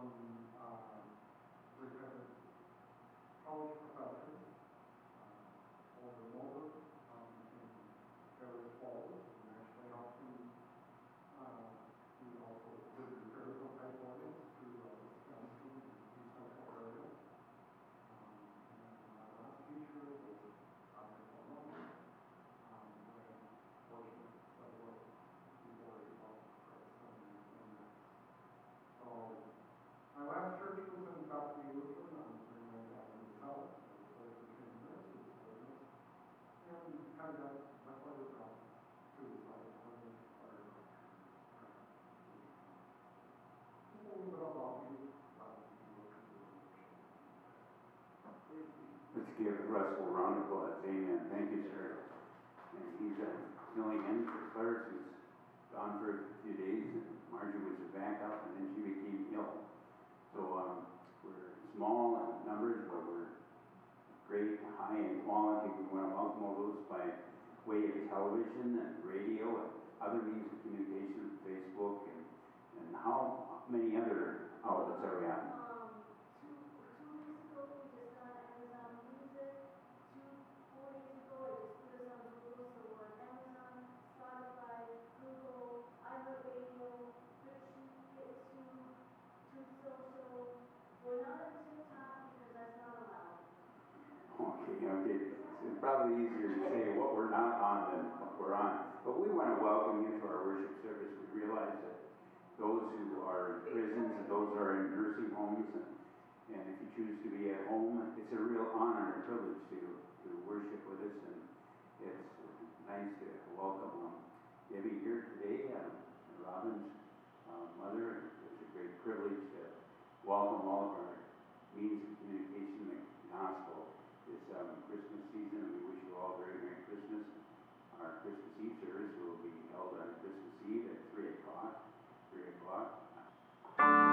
from, uh, retired college professors, uh, over and over, um, in various falls, and actually helped me, uh, we also did repairs on pipelines to, uh, Wisconsin and East Central area. Um, and then my last teacher was Dr. Palmer. Um, I am fortunate to work before he was president and that. So, my last church was in Bethany Lutheran, I'm doing my dad in the south, I was there for ten years, as a witness. And kind of got my father from, to the side of the fire. Just a little bit about me, about the work of the Let's give Russell a round of applause. Amen. Thank you, sir. And he's uh, filling in for Claire, who's gone for a few days, and Margie was a backup, and then she became ill. So um, we're small in numbers, but we're great, high in quality. We want to welcome all those by way of television and radio and other means of communication, Facebook, and, and how many other outlets are we on? Um, two, two weeks ago, we just got Amazon Music. Two, four days ago, I just put us on Google, so we're on Amazon, Spotify, Google, iHeartRadio, Richie, YouTube, Truth Social. We're not on TikTok because that's not allowed. Okay, okay. It's probably easier to say what we're not on than what we're on. But we want to welcome you to our worship service. We realize that those who are in prisons and those who are in nursing homes and, and if you choose to be at home, it's a real honor and privilege to, to worship with us and it's nice to welcome um, Debbie here today, and Robin's uh, mother. It's a great privilege to welcome all of our means of communication, the gospel this um, Christmas season, and we wish you all a very Merry Christmas. Our Christmas Eve service will be held on Christmas Eve at three o'clock, three o'clock.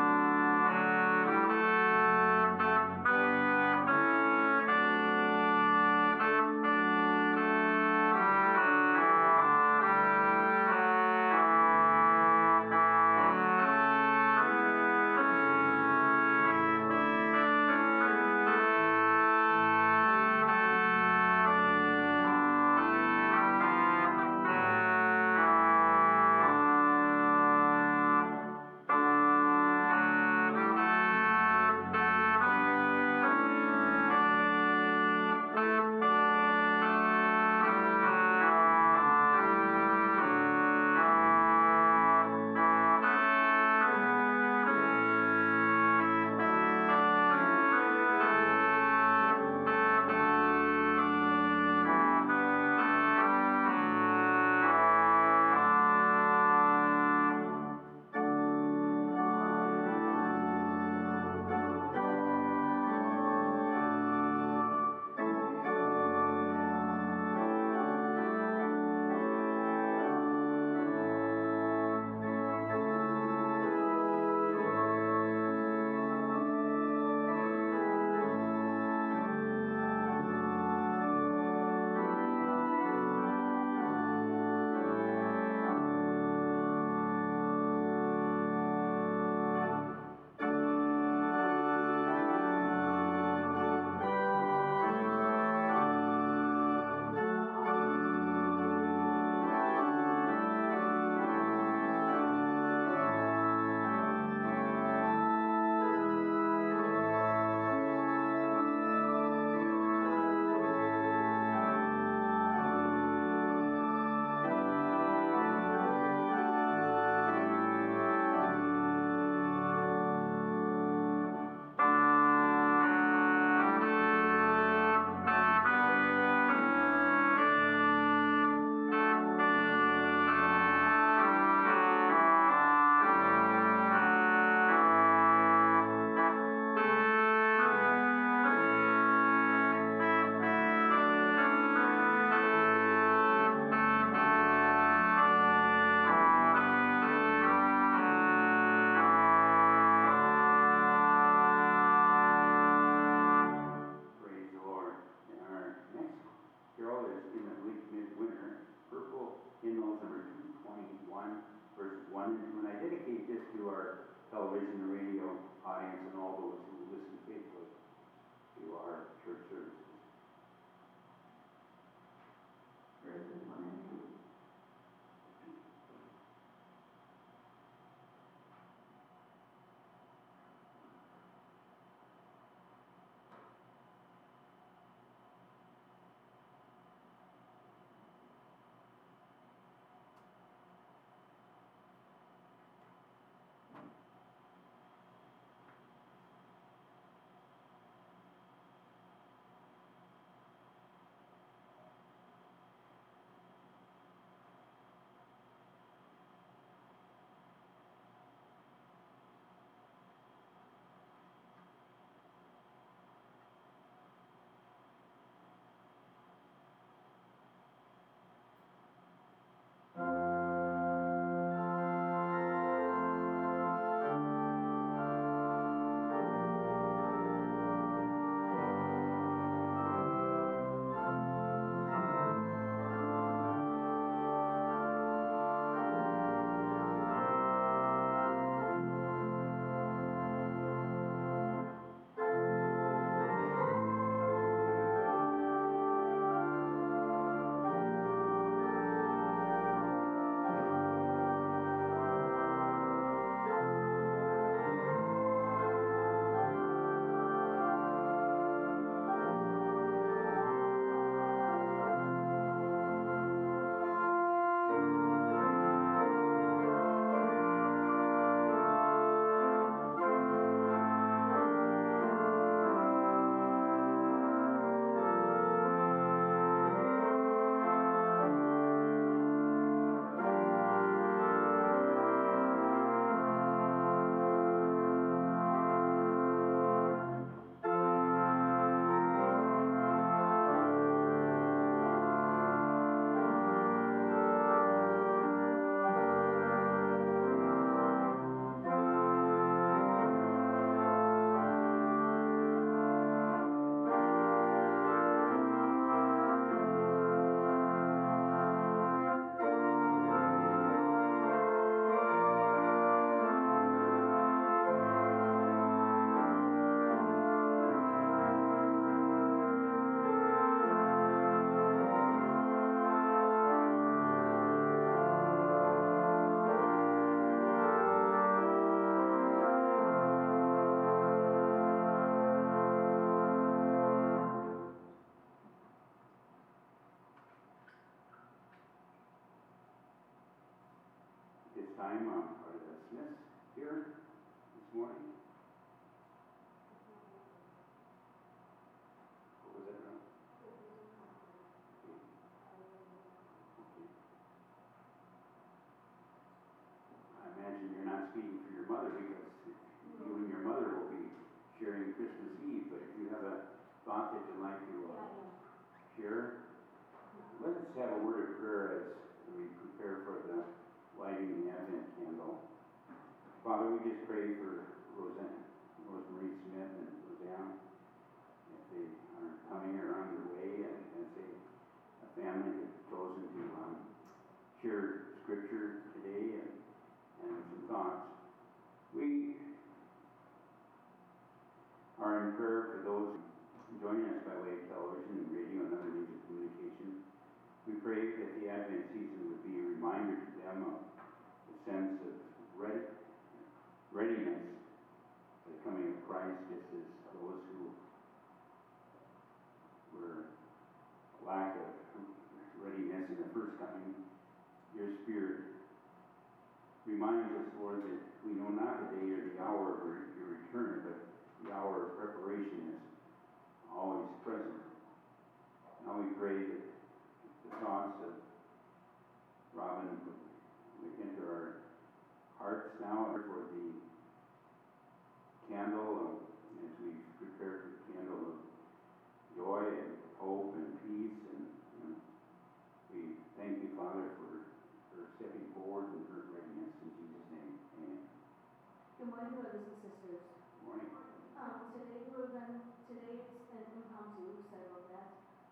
Time, um,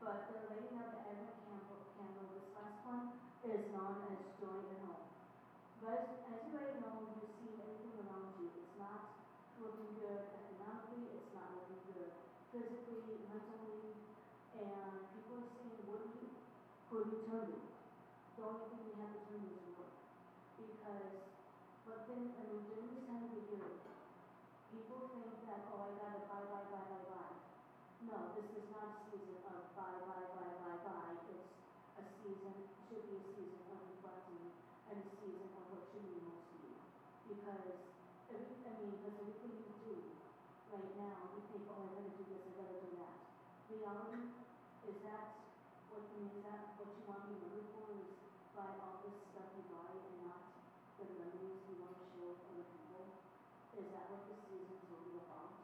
but the laying of the Advent candle, candle this last one, is known as joy at home. But as, you already know, you see anything around you. It's not looking good economically, it's not looking good physically, mentally, and people are saying, what are you, who you? The only thing we have to turn is work. Because what then, I mean, during this time of the year, people think that, oh, I gotta buy, buy, buy, buy, buy no, this is not a season of buy, buy, buy, buy, buy. It's a season, should be a season of reflecting and a season of what you need most need. Because every, I mean, because everything you do right now, you think, oh, I gotta do this, I gotta do that. Reality, is that what, is that what you want to live for, is buy all this stuff you buy and not the memories you want to with other people? Is that what the season's really about?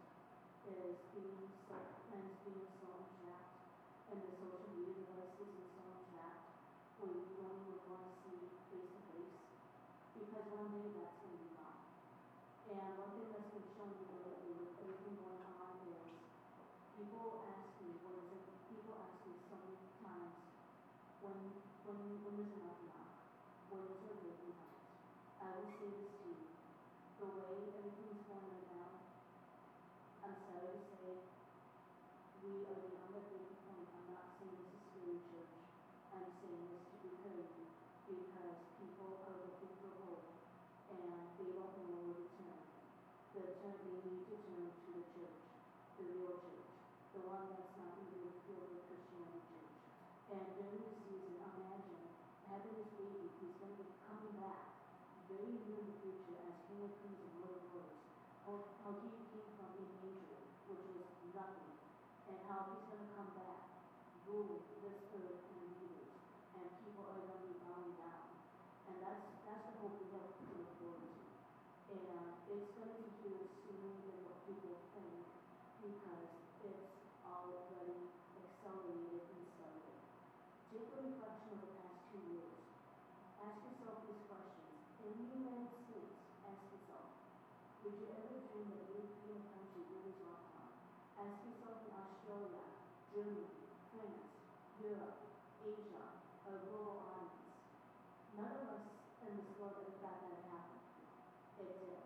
Is being so, and being so entrapped in the social media devices and so entrapped where you don't even want to see face to face? Because one day that's going to be gone. And one thing that's been shown lately with everything going on is people ask me, what is it, people ask me so many times, when, when, when is enough enough? When is our breaking point? I will say this to you, the way everything's going right now, I'm sorry to say, we are the breaking point. I'm not saying this is spirit church. I'm saying this to prepare you because people are looking for hope and they don't know where to turn. The turn, they need to turn to the church, the real church, the one that's not be filled with Christianity church. And during the season, imagine having this baby who's going to be coming back very near in the future as of Kings and Lord of Lords. How, how he came from a manger, which was nothing, and how he's going to come back, ruling this earth and leaders, and people are going to be bowing down. And that's, that's the hope we have to look forward to. And uh, it's going to be here sooner than what people think, because it's already accelerated and started. Take a reflection of the past two years. Ask yourself these questions. In the United States, ask yourself, would you ever dream that you would be in a country where there's lockdown? Ask Australia, Germany, France, Europe, Asia, a global audience. None of us in this ever thought that would happen. It did.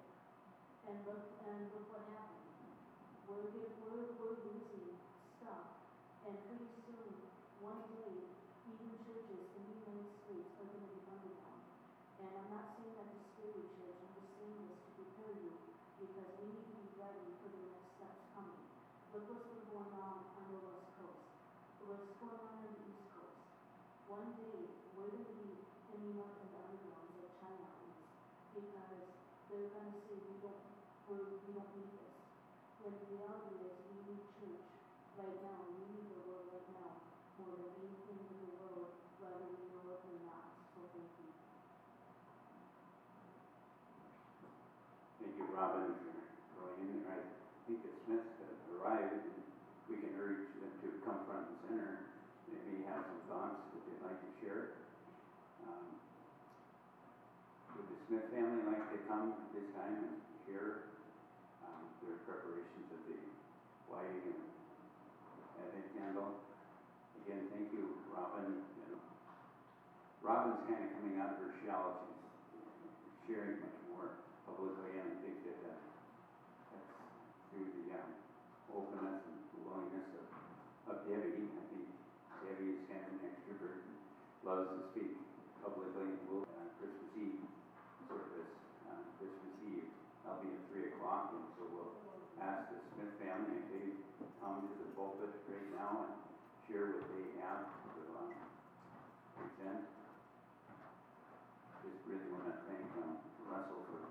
And look, and look what happened. We're, we're, we're losing stuff, and pretty soon, one day, even churches in the United States are gonna be underground. And I'm not saying that to scare you, church, I'm just saying this to prepare you, because we need to be ready for the next steps coming. Look what's been going on on the west coast, what's going on on the east coast. One day, we're gonna be ending up in the underground like China is, because they're gonna say, we don't, we're, we don't need this. When the reality is, we need church right now, we need the Lord right now, more than anything in the world, whether we know it or not, so thank you. Thank you, Robin, for going in there. I think the Smiths have arrived, and we can urge them to come front and center, maybe have some thoughts that they'd like to share. Um, Would the Smith family like to come at this time and share um, their preparations of the lighting and Advent candle? Again, thank you, Robin. And Robin's kind of coming out of her shell. She's sharing much more publicly, and I think that uh, that's through the um, openness and willingness of, of Debbie. I think Debbie is kind of an extrovert and loves to speak publicly. And we'll, uh, Christmas Eve service, uh, Christmas Eve, I'll be at three o'clock, and so we'll ask the Smith family if they come to the pulpit right now and share what they have to um, present. Just really want to thank um, Russell for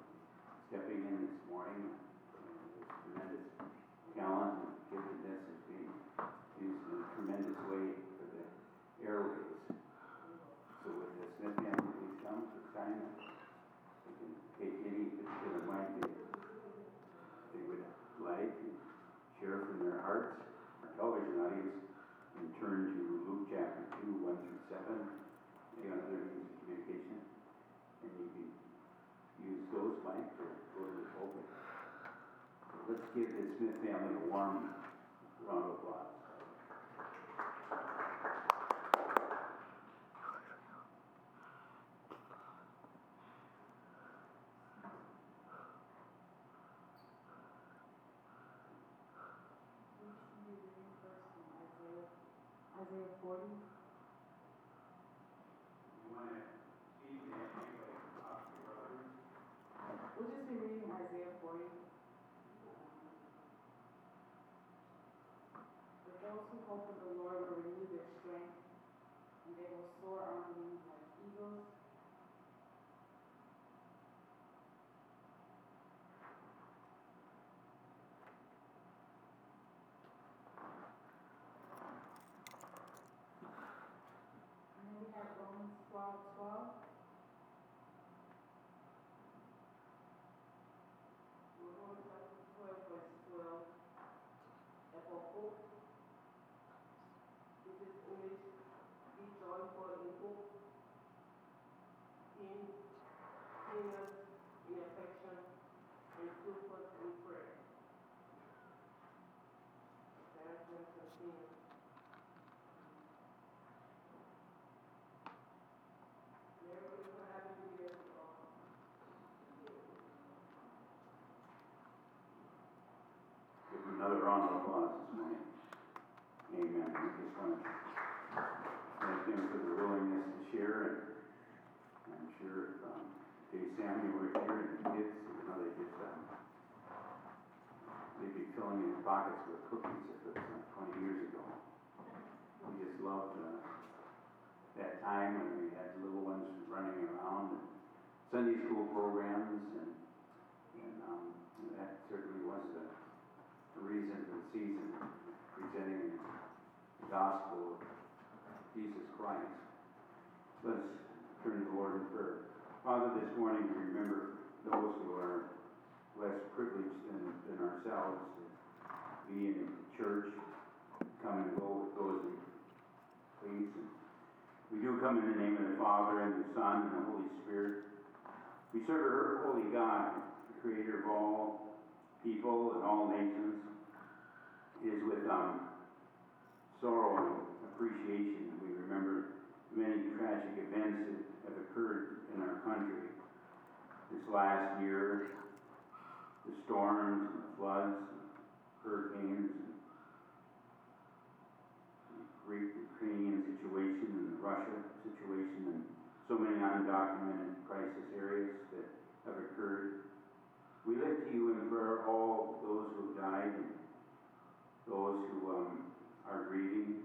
stepping in this morning. Uh, His tremendous talent round of applause. Isaiah 40. We'll just be reading Isaiah 40. Hope in the Lord will renew their strength, and they will soar on wings like eagles. And then we have Romans twelve twelve. Romans chapter twelve, verse twelve. And for hope, it is English, be joyful in hope, in singers, in affection, and fruitful in prayer. That's what I'm saying. Everybody for having me here, uh, Give them another round of applause this morning. Amen. We just want to thank them for their willingness to share, and I'm sure if, um, Dave Samuel were here and the kids, you know, they just, um, they'd be filling their pockets with cookies if like twenty years ago. We just loved, uh, that time when we had little ones running around and Sunday school programs and, and, um, that certainly was the, the reason for the season, presenting the gospel of Jesus Christ. Let's turn to the Lord in prayer. Father, this morning we remember those who are less privileged than, than ourselves be in church, come and go with those we please. We do come in the name of the Father and the Son and the Holy Spirit. We serve our holy God, the creator of all people and all nations. It is with um, sorrow and appreciation that we remember many tragic events that have occurred in our country this last year the storms and the floods, hurricanes, and the Greek Ukrainian situation and the Russia situation, and so many undocumented crisis areas that have occurred. We lift to you in prayer all those who have died and those who um, are grieving.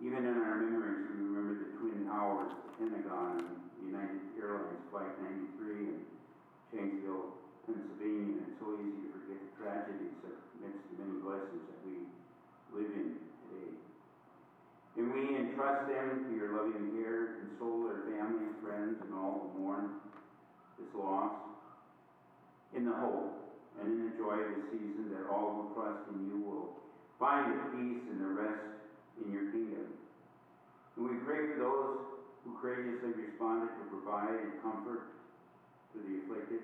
Even in our memories, we remember the Twin Towers, the Pentagon, and United Airlines Flight 93 in Shanksville, Pennsylvania. And it's so easy to the tragedies amidst the many blessings that we live in today. And we entrust them to your loving care, console their families, friends, and all who mourn this loss, in the hope and in the joy of the season that all who trust in you will find the peace and the rest in your kingdom. And we pray for those who courageously responded to provide and comfort to the afflicted.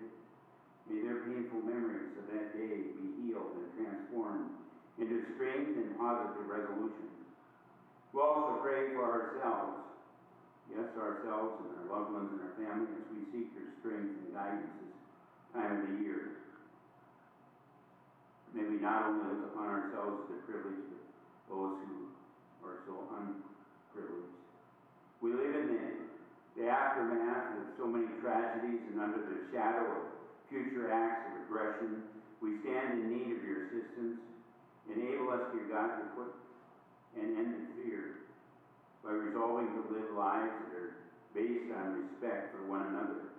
May their painful memories of that day be healed and transformed into strength and positive resolution. We also pray for ourselves, yes, ourselves and our loved ones and our family as we seek your strength and guidance this time of the year. May we not only look upon ourselves as the privileged, but those who are so unprivileged. We live in the, the aftermath of so many tragedies and under the shadow of future acts of aggression. We stand in need of your assistance. Enable us, dear God, to put an end to fear by resolving to live lives that are based on respect for one another,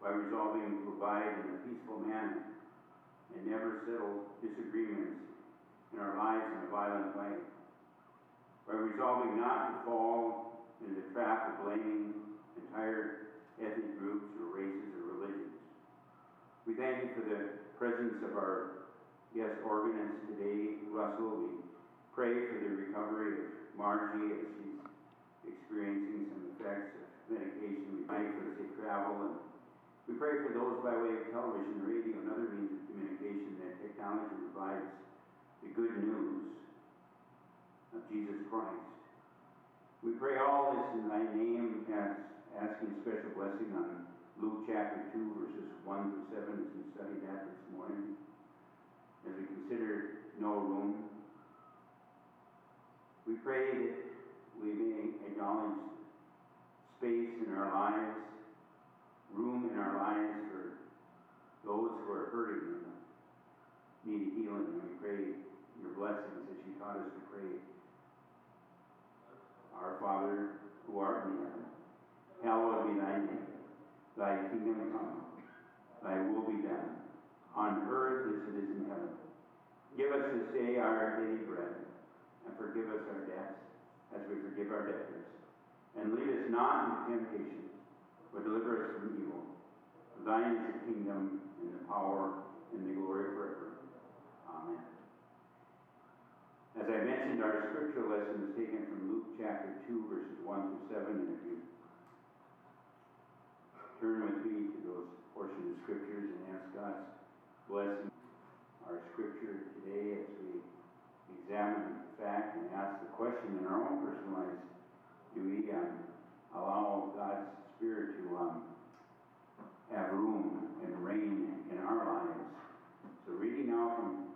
by resolving to provide in a peaceful manner and never settle disagreements in our lives in a violent way, by resolving not to fall into the trap of blaming entire ethnic groups or races or. We thank you for the presence of our guest organist today, Russell. We pray for the recovery of Margie as she's experiencing some effects of medication. We pray for safe travel and we pray for those by way of television, radio, and other means of communication that technology provides the good news of Jesus Christ. We pray all this in thy name, as, asking special blessing on Luke chapter 2, verses 1 through 7, as we studied that this morning. As we consider no room, we pray that we may acknowledge space in our lives, room in our lives for those who are hurting and need healing. And we pray your blessings as you taught us to pray. Our Father, who art in heaven, hallowed be thy name. Thy kingdom come, thy will be done, on earth as it is in heaven. Give us this day our daily bread, and forgive us our debts, as we forgive our debtors. And lead us not into temptation, but deliver us from evil. For thine is the kingdom, and the power, and the glory forever. Amen. As I mentioned, our scripture lesson is taken from Luke chapter 2, verses 1 through 7. And if you turn with me to those portions of scriptures and ask God's blessing, our scripture today as we examine the fact and ask the question in our own personal lives do we um, allow God's Spirit to um, have room and reign in our lives? So, reading now from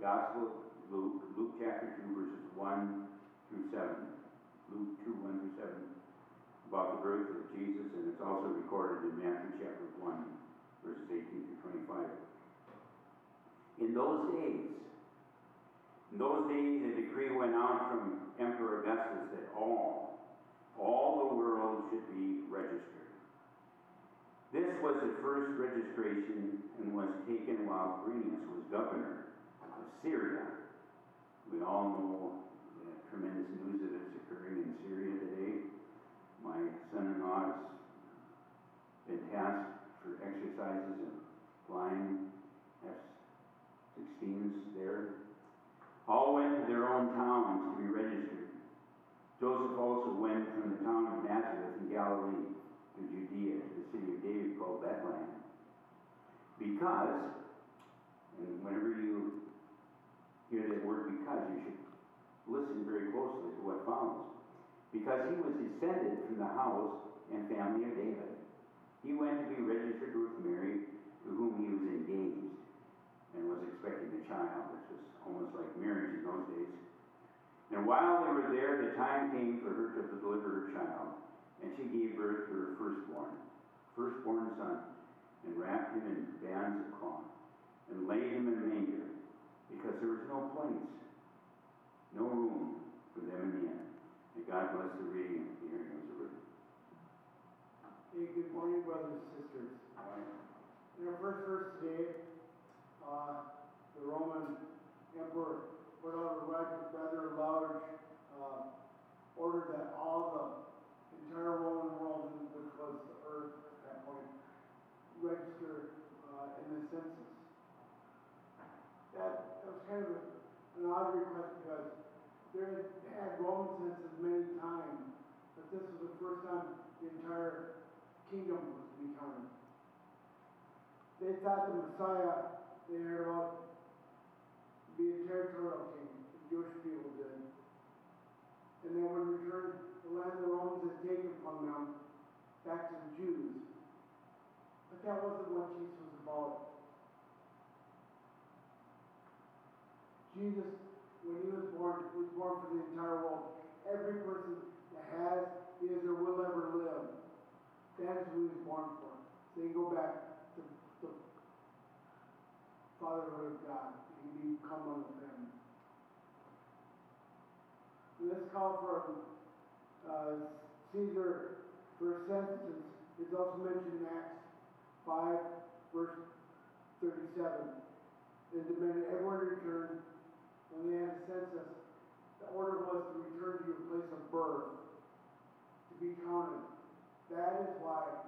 Gospel of Luke, Luke chapter 2, verses 1 through 7. Luke 2, 1 through 7, about the birth of Jesus, and it's also recorded in Matthew chapter 1, verses 18 to 25. In those days, in those days, a decree went out from Emperor Augustus that all, all the world should be registered. This was the first registration and was taken while Quirinius was governor of Syria. We all know the tremendous news that is occurring in Syria today. My son-in-law has been tasked for exercises and flying F-16s there all went to their own towns to be registered. Joseph also went from the town of Nazareth in Galilee to Judea to the city of David called Bethlehem. Because, and whenever you hear that word because, you should listen very closely to what follows. Because he was descended from the house and family of David. He went to be registered with Mary, to whom he was engaged and was expecting a child, which was almost like marriage in those days. And while they were there, the time came for her to deliver her child, and she gave birth to her firstborn, firstborn son, and wrapped him in bands of cloth, and laid him in a manger, because there was no place, no room for them in the inn. God bless the reading and the hearing of the word. Hey, good morning, brothers and sisters. In our first verse today, uh, the Roman emperor put out a rather, large uh, order that all the entire Roman world, which was the earth at that point, register uh, in the census. That, that was kind of an odd request because there had, Roman census many times, but this was the first time the entire kingdom was to be counted. They thought the Messiah they heard about be a territorial king, the Jewish people did. And they would return the land the Romans had taken from them back to the Jews. But that wasn't what Jesus was about. Jesus, when he was born, he was born for the entire world. Every person that has, is, or will ever live. That is who he was born for. So you go back to the fatherhood of God. He become one of them. This call for uh, Caesar for a census is also mentioned in Acts 5, verse 37. They demanded everyone return when they had a census. The order was to return to your place of birth, to be counted. That is why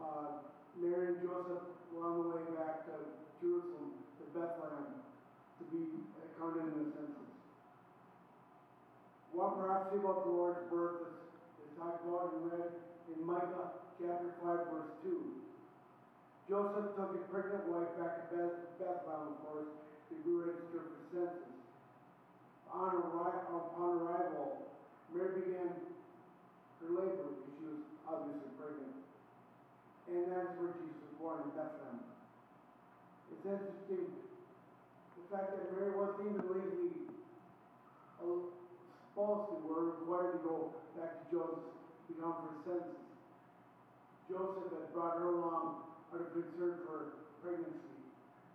uh, Mary and Joseph were on the way back to Jerusalem, to Bethlehem, to be counted in the census. One prophecy about the Lord's birth is, is talked about and read in Micah chapter 5, verse 2. Joseph took his pregnant wife back to Beth, Bethlehem, of course, to be registered for census. On arri- arrival, Mary began her labor because she was obviously pregnant. And that's where Jesus was born in Bethlehem. It's interesting the fact that Mary wasn't even legally supposed to or required to go back to Joseph to become for census. Joseph had brought her along out of concern for pregnancy.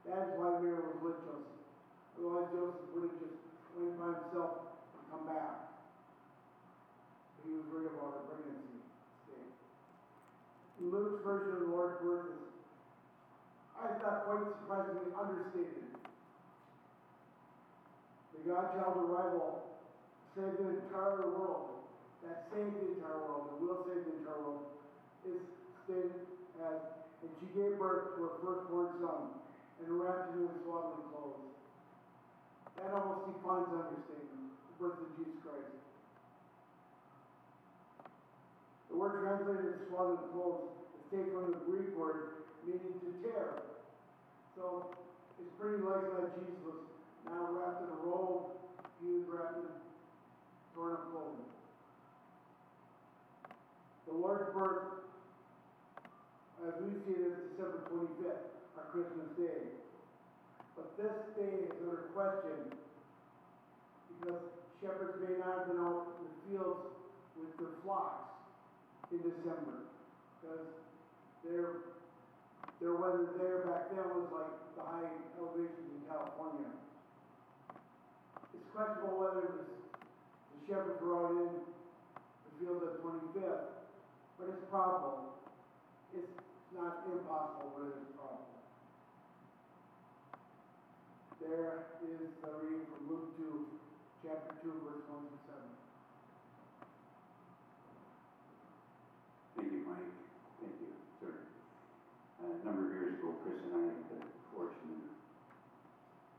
That is why Mary was with Joseph. Otherwise, Joseph would have just went by himself and come back. He was worried about her pregnancy state. Luke's version of the Lord's birth is, I thought quite surprisingly understated. The Godchild arrival saved the entire world. That saved the entire world, and will save the entire world, is stated as, and she gave birth to her firstborn son, and wrapped him in swaddling clothes. That almost defines understatement, the birth of Jesus Christ. The word translated as swaddling clothes is taken from the Greek word meaning to tear. So it's pretty likely that Jesus was not wrapped in a robe, he was wrapped in torn up clothing. The Lord's birth, as we see it, is December twenty-fifth, our Christmas day. But this day is under question because shepherds may not have been out in the fields with their flocks in December. Because their, their weather there back then was like the high elevations in California. It's questionable whether the, the shepherds were out in the field of twenty-fifth, but it's probable. It's not impossible, but it's probable. There is the reading from Luke two, chapter two, verse one to seven. Thank you, Mike. Thank you, sir. A number of years ago, Chris and I had the fortune and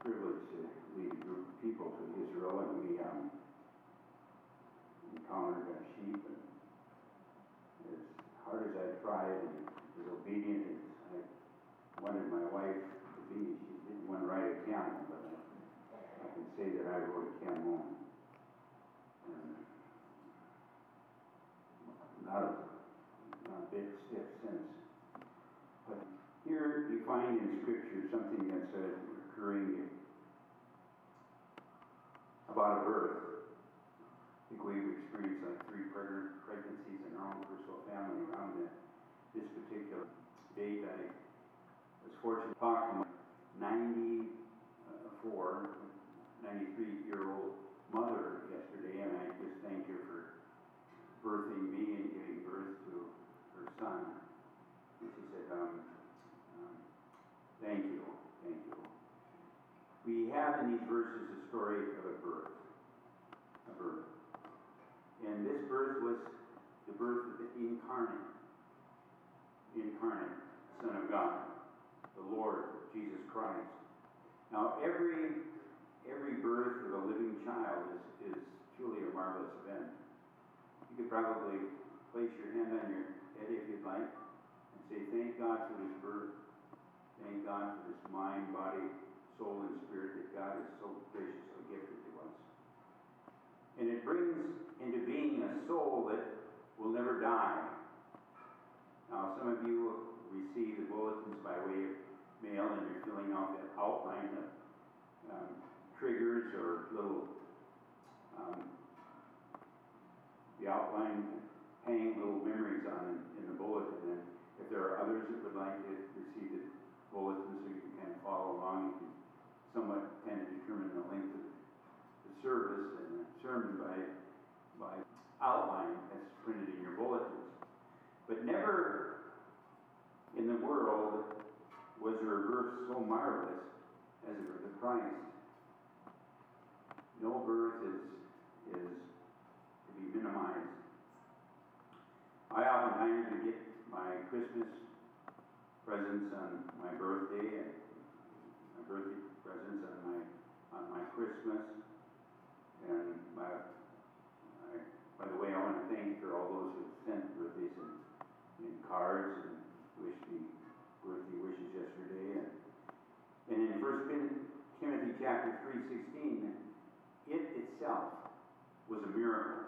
privilege to lead a group of people to Israel, and we um, encountered a sheep. And as hard as I tried and as obedient as I wanted my wife to be, she didn't want to ride a camel, but I, can say that I rode a camel. And not a not a bit stiff since. But here you find in Scripture something that's a recurring about a birth. I think we've experienced like three pregnancies in our own personal family around it. This particular date, I was fortunate to talk to my 94, 93 year old mother yesterday, and I just thank her for birthing me and giving birth to her son. And she said, um, um, thank you, thank you. We have in these verses a story of a birth, a birth. And this birth was the birth of the incarnate, incarnate Son of God, the Lord Jesus Christ. Now, every every birth of a living child is, is truly a marvelous event. You could probably place your hand on your head if you'd like and say, Thank God for this birth. Thank God for this mind, body, soul, and spirit that God has so graciously gifted to us. And it brings into being a soul that will never die. Now, some of you receive the bulletins by way of mail and you're filling out that outline of um, triggers or little um, the outline hang little memories on in, in the bulletin. And if there are others that would like to receive the bulletin so you can kind of follow along, you can somewhat kind of determine the length of the service and the sermon by, by outline that's printed in your bulletins. But never in the world was there a birth so marvelous as the birth of Christ. No birth is, is to be minimized. I oftentimes get my Christmas presents on my birthday and my birthday presents on my on my Christmas. And my, I, by the way, I want to thank for all those who sent birthdays and, and cards and wished me birthday wishes yesterday. And, and in 1 Timothy chapter 3.16, it itself was a miracle.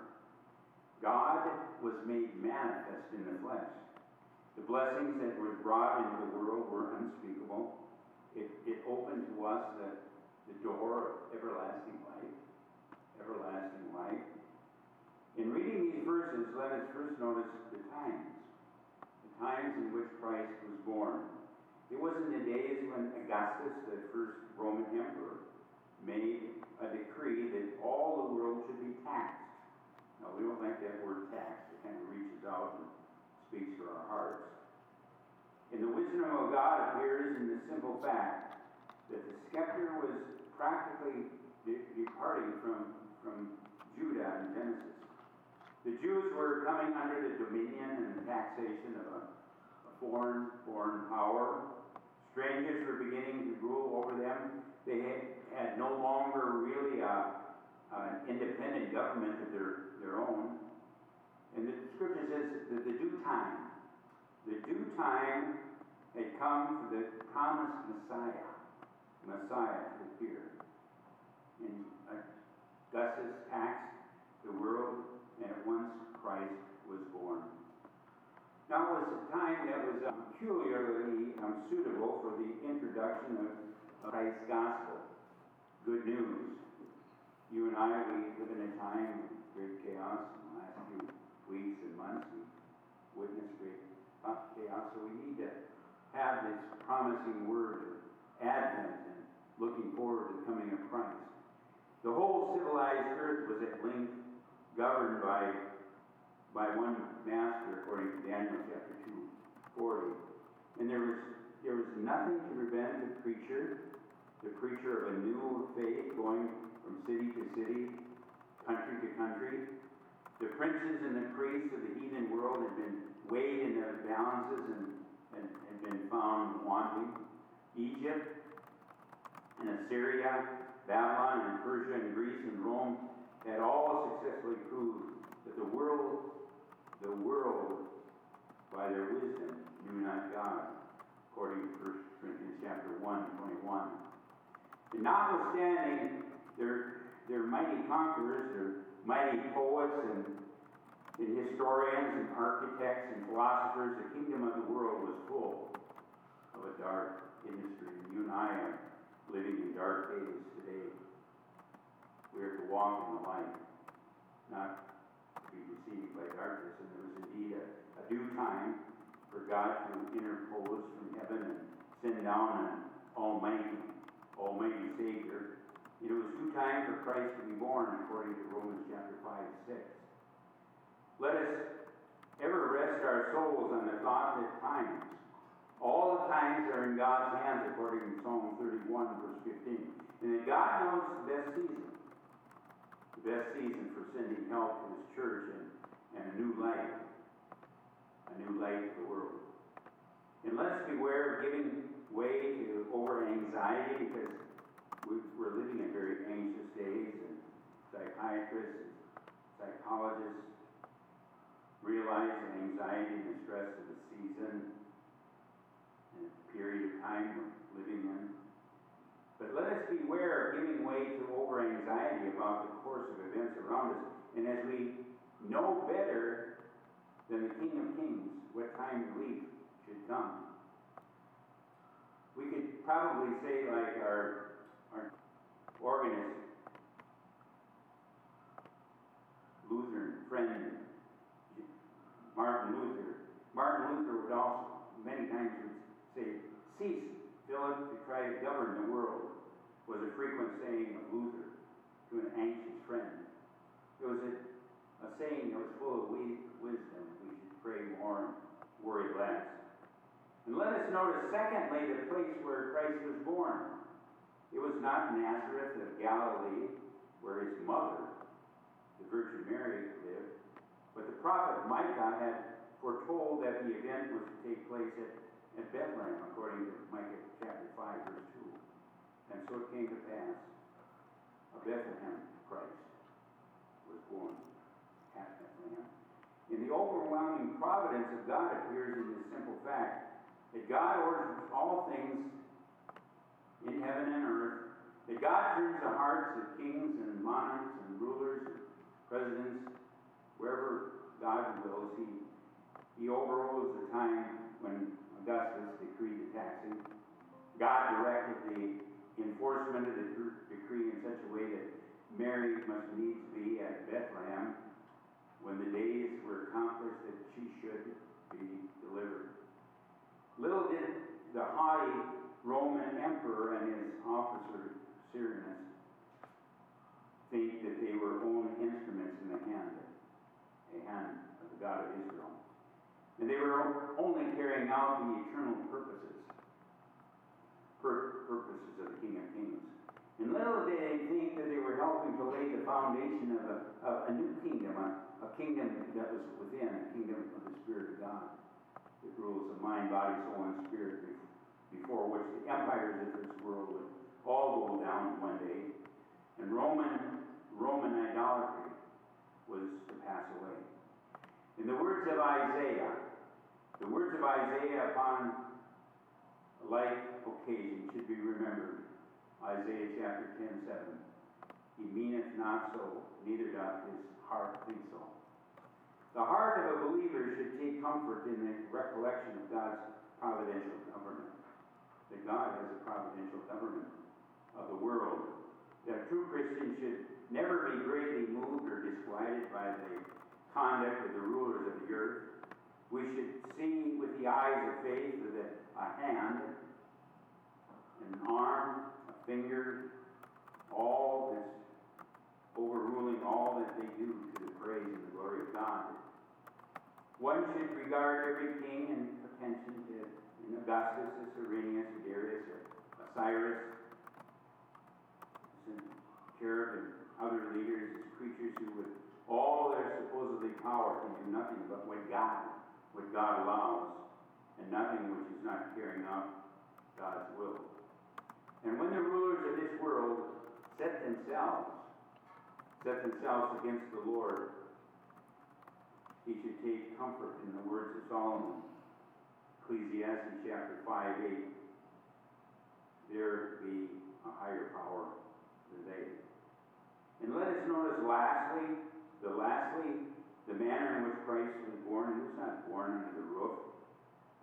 God was made manifest in the flesh. The blessings that were brought into the world were unspeakable. It, it opened to us the, the door of everlasting life. Everlasting life. In reading these verses, let us first notice the times times in which Christ was born. It was in the days when Augustus, the first Roman emperor, made a decree that all the world should be taxed. Now, we don't like that word "tax" it kind of reaches out and speaks to our hearts. And the wisdom of God appears in the simple fact that the scepter was practically departing from, from Judah in Genesis. The Jews were coming under the dominion and taxation of a, a foreign, foreign power. Strangers were beginning to rule over them. They had, had no longer really a, an independent government of their, their own. And the scripture says that the due time, the due time had come for the promised Messiah, Messiah to appear. And uh, Augustus taxed the world, and at once Christ was born. Now was a time that was um, peculiarly um, suitable for the introduction of Christ's gospel, good news. You and I, we live in a time of great chaos in the last few weeks and months. We witnessed great uh, chaos, so we need to have this promising word of Advent and looking forward to the coming of Christ. The whole civilized earth was at length governed by, by one master, according to Daniel chapter 2, 40. And there was, there was nothing to prevent the preacher, the preacher of a new faith going from city to city, country to country. The princes and the priests of the heathen world had been weighed in their balances and, and had been found wanting. Egypt and Assyria, Babylon and Persia and Greece and Rome had all successfully proved that the world, the world, by their wisdom, knew not God, according to 1 Corinthians chapter 1, 21. And notwithstanding their, their mighty conquerors, their mighty poets and, and historians and architects and philosophers, the kingdom of the world was full of a dark industry. You and I are living in dark days today. We are to walk in the light, not be deceived by darkness. And there was indeed a, a due time for God to interpose from heaven and send down an almighty, almighty Savior. It was due time for Christ to be born, according to Romans chapter 5 6. Let us ever rest our souls on the thought that times, all the times are in God's hands, according to Psalm 31, verse 15. And that God knows the best season. Best season for sending help to His church and, and a new light. A new light to the world. And let's beware of giving way to over anxiety because we- we're living in very anxious days, and psychiatrists and psychologists realize the anxiety and the stress of the season and the period of time we're living in. But let us beware of giving way to over anxiety about And as we know better than the King of Kings what time relief should come, we could probably say, like our, our organist, Lutheran friend, Martin Luther. Martin Luther would also, many times, would say, Cease, Philip, to try to govern the world, was a frequent saying of Luther to an anxious friend. It was a, a saying that was full of wisdom. We should pray more and worry less. And let us notice, secondly, the place where Christ was born. It was not Nazareth of Galilee, where his mother, the Virgin Mary, lived, but the prophet Micah had foretold that the event was to take place at, at Bethlehem, according to Micah chapter 5, verse 2. And so it came to pass. A Bethlehem Christ was born. And the overwhelming providence of God appears in this simple fact that God orders all things in heaven and earth, that God turns the hearts of kings and monarchs and rulers and presidents, wherever God wills. He, he overrules the time when Augustus decreed the taxing. God directed the enforcement of the decree in such a way that Mary must needs be at Bethlehem when the days were accomplished that she should be delivered. Little did the haughty Roman emperor and his officer, Cyrenius, think that they were only instruments in the hand, a hand of the God of Israel. And they were only carrying out the eternal purposes, pur- purposes of the King of Kings. And little did they think that they were helping to lay the foundation of a, of a new kingdom, a, a kingdom that was within, a kingdom of the Spirit of God, that rules the mind, body, soul, and spirit, before which the empires of this world would all go down one day, and Roman Roman idolatry was to pass away. In the words of Isaiah, the words of Isaiah upon like occasion should be remembered. Isaiah chapter 10, 7. He meaneth not so, neither doth his heart think so. The heart of a believer should take comfort in the recollection of God's providential government. That God has a providential government of the world. That a true Christian should never be greatly moved or disquieted by the conduct of the rulers of the earth. We should see with the eyes of faith that a hand, an arm, a finger, all that's overruling all that they do to the praise and the glory of God. One should regard every king and pretension to in Augustus, as Cyrenius, Darius, or Cyrus, Cherub, and other leaders as creatures who with all their supposedly power can do nothing but what God, what God allows, and nothing which is not carrying out God's will. And when the rulers of this world set themselves, set themselves against the Lord, he should take comfort in the words of Solomon, Ecclesiastes chapter 5, 8. There be a higher power than they. And let us notice lastly, the lastly, the manner in which Christ was born. He was not born under the roof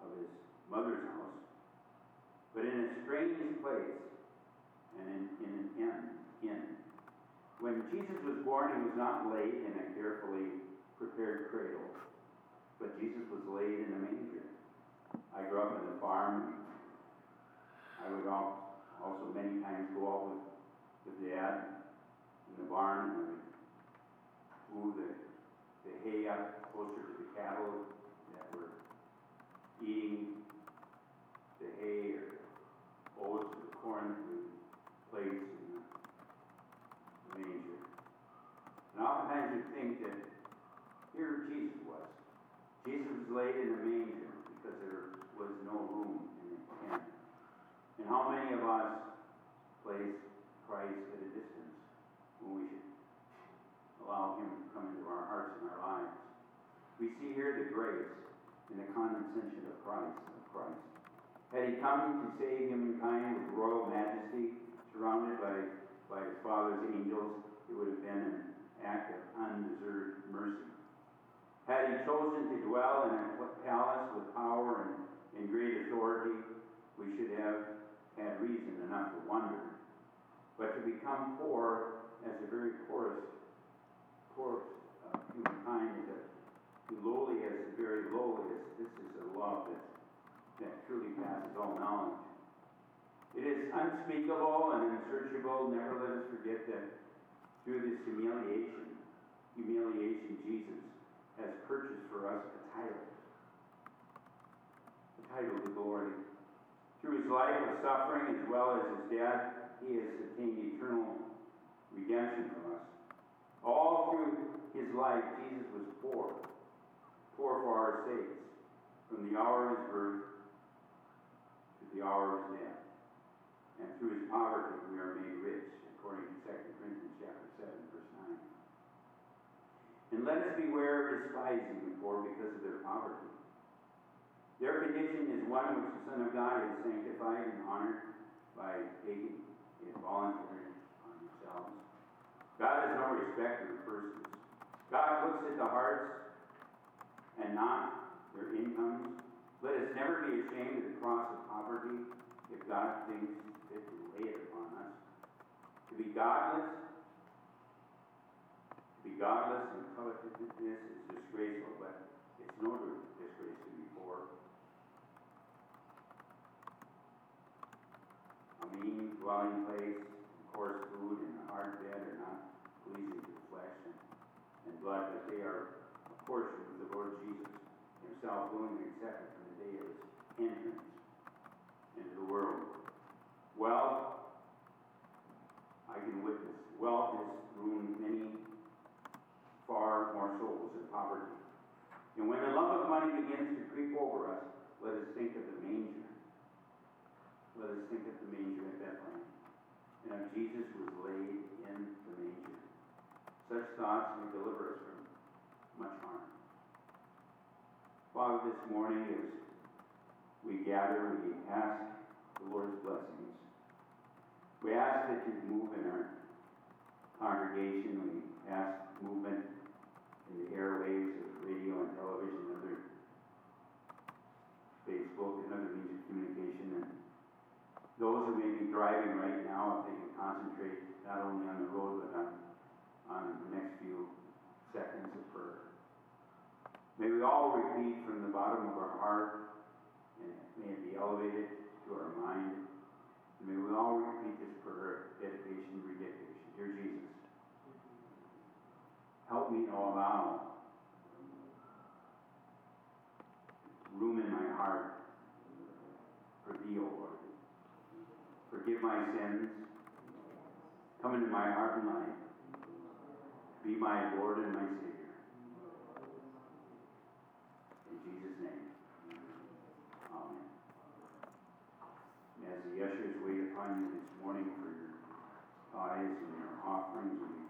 of his mother's house, but in a strange place and in, in an inn. inn. When Jesus was born, he was not laid in a carefully prepared cradle, but Jesus was laid in a manger. I grew up in the farm. I would also many times go out with, with Dad in the barn and we move the, the hay up closer to the cattle that were eating the hay or oats or corn that we placed manger. And oftentimes we think that here Jesus was. Jesus was laid in a manger because there was no room in the tent. And how many of us place Christ at a distance when we should allow Him to come into our hearts and our lives? We see here the grace and the condescension of Christ, of Christ. Had He come to save humankind with royal majesty, surrounded by, by His Father's angels, it would have been an act of undeserved mercy. Had he chosen to dwell in a palace with power and, and great authority, we should have had reason enough to wonder. But to become poor as the very poorest, poorest of humankind, to be lowly as the very lowliest, this is a love that, that truly passes all knowledge. It is unspeakable and unsearchable. Never let us forget that through this humiliation, humiliation, Jesus has purchased for us a title. The title to glory. Through his life of suffering as well as his death, he has obtained eternal redemption for us. All through his life, Jesus was poor, poor for our sakes, from the hour of his birth to the hour of his death. And through his poverty, we are made rich, according to 2 Corinthians chapter 7, verse 9. And let us beware of despising the poor because of their poverty. Their condition is one which the Son of God has sanctified and honored by taking it voluntary on themselves. God is no respecter of persons. God looks at the hearts and not their incomes. Let us never be ashamed of the cross of poverty if God thinks to upon us. To be godless to be godless and covetousness is disgraceful, but it's no disgrace to be poor. A mean dwelling place, coarse food, and a hard bed are not pleasing to the flesh and, and blood, but they are a portion of the Lord Jesus himself willingly accepted from the day of his entrance into the world. Wealth, I can witness, wealth has ruined many far more souls than poverty. And when the love of money begins to creep over us, let us think of the manger. Let us think of the manger at Bethlehem. And how Jesus was laid in the manger. Such thoughts may deliver us from much harm. Father, this morning as we gather, we ask the Lord's blessings. We ask that you move in our congregation. We ask movement in the airwaves of radio and television and other Facebook and other means of communication. And those who may be driving right now, if they can concentrate not only on the road but on, on the next few seconds of prayer. May we all repeat from the bottom of our heart, and may it be elevated to our mind. May we all repeat this prayer dedication, rededication. Dear Jesus, help me to allow room in my heart for thee, O Lord. Forgive my sins. Come into my heart and life. Be my Lord and my Savior. In Jesus' name. Amen. And as the ushers wait upon you this morning for your tithes and your offerings, we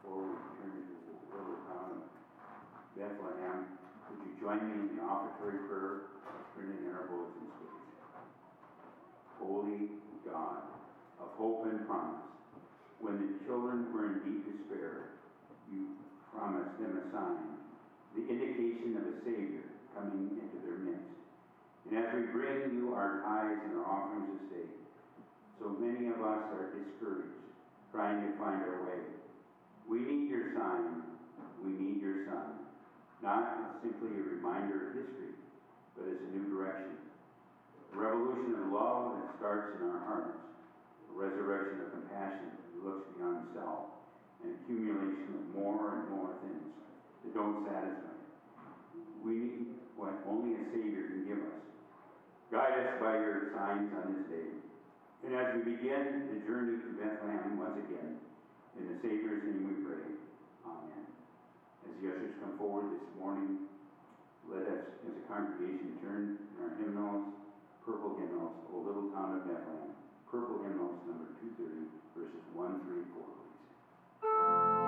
turn to the little town of Bethlehem, would you join me in the offertory prayer in our bulletins, please? Holy God of hope and promise, when the children were in deep despair, you promised them a sign, the indication of a Savior coming into their midst. And as we bring you our tithes and our offerings this day, so many of us are discouraged, trying to find our way. We need your sign. We need your sign. Not simply a reminder of history, but as a new direction. A revolution of love that starts in our hearts. A resurrection of compassion that looks beyond self. An accumulation of more and more things that don't satisfy. We need what only a Savior can give us. Guide us by your signs on day. And as we begin the journey to Bethlehem once again, in the Savior's name we pray. Amen. As the ushers come forward this morning, let us, as a congregation, turn in our hymnals, purple hymnals, O Little Town of Bethlehem. Purple hymnals number 230, verses 1, 3, 4, please.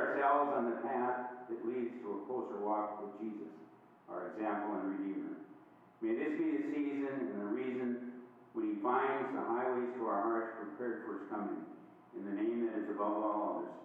Ourselves on the path that leads to a closer walk with Jesus, our example and Redeemer. May this be the season and the reason when He finds the highways to our hearts prepared for His coming. In the name that is above all others,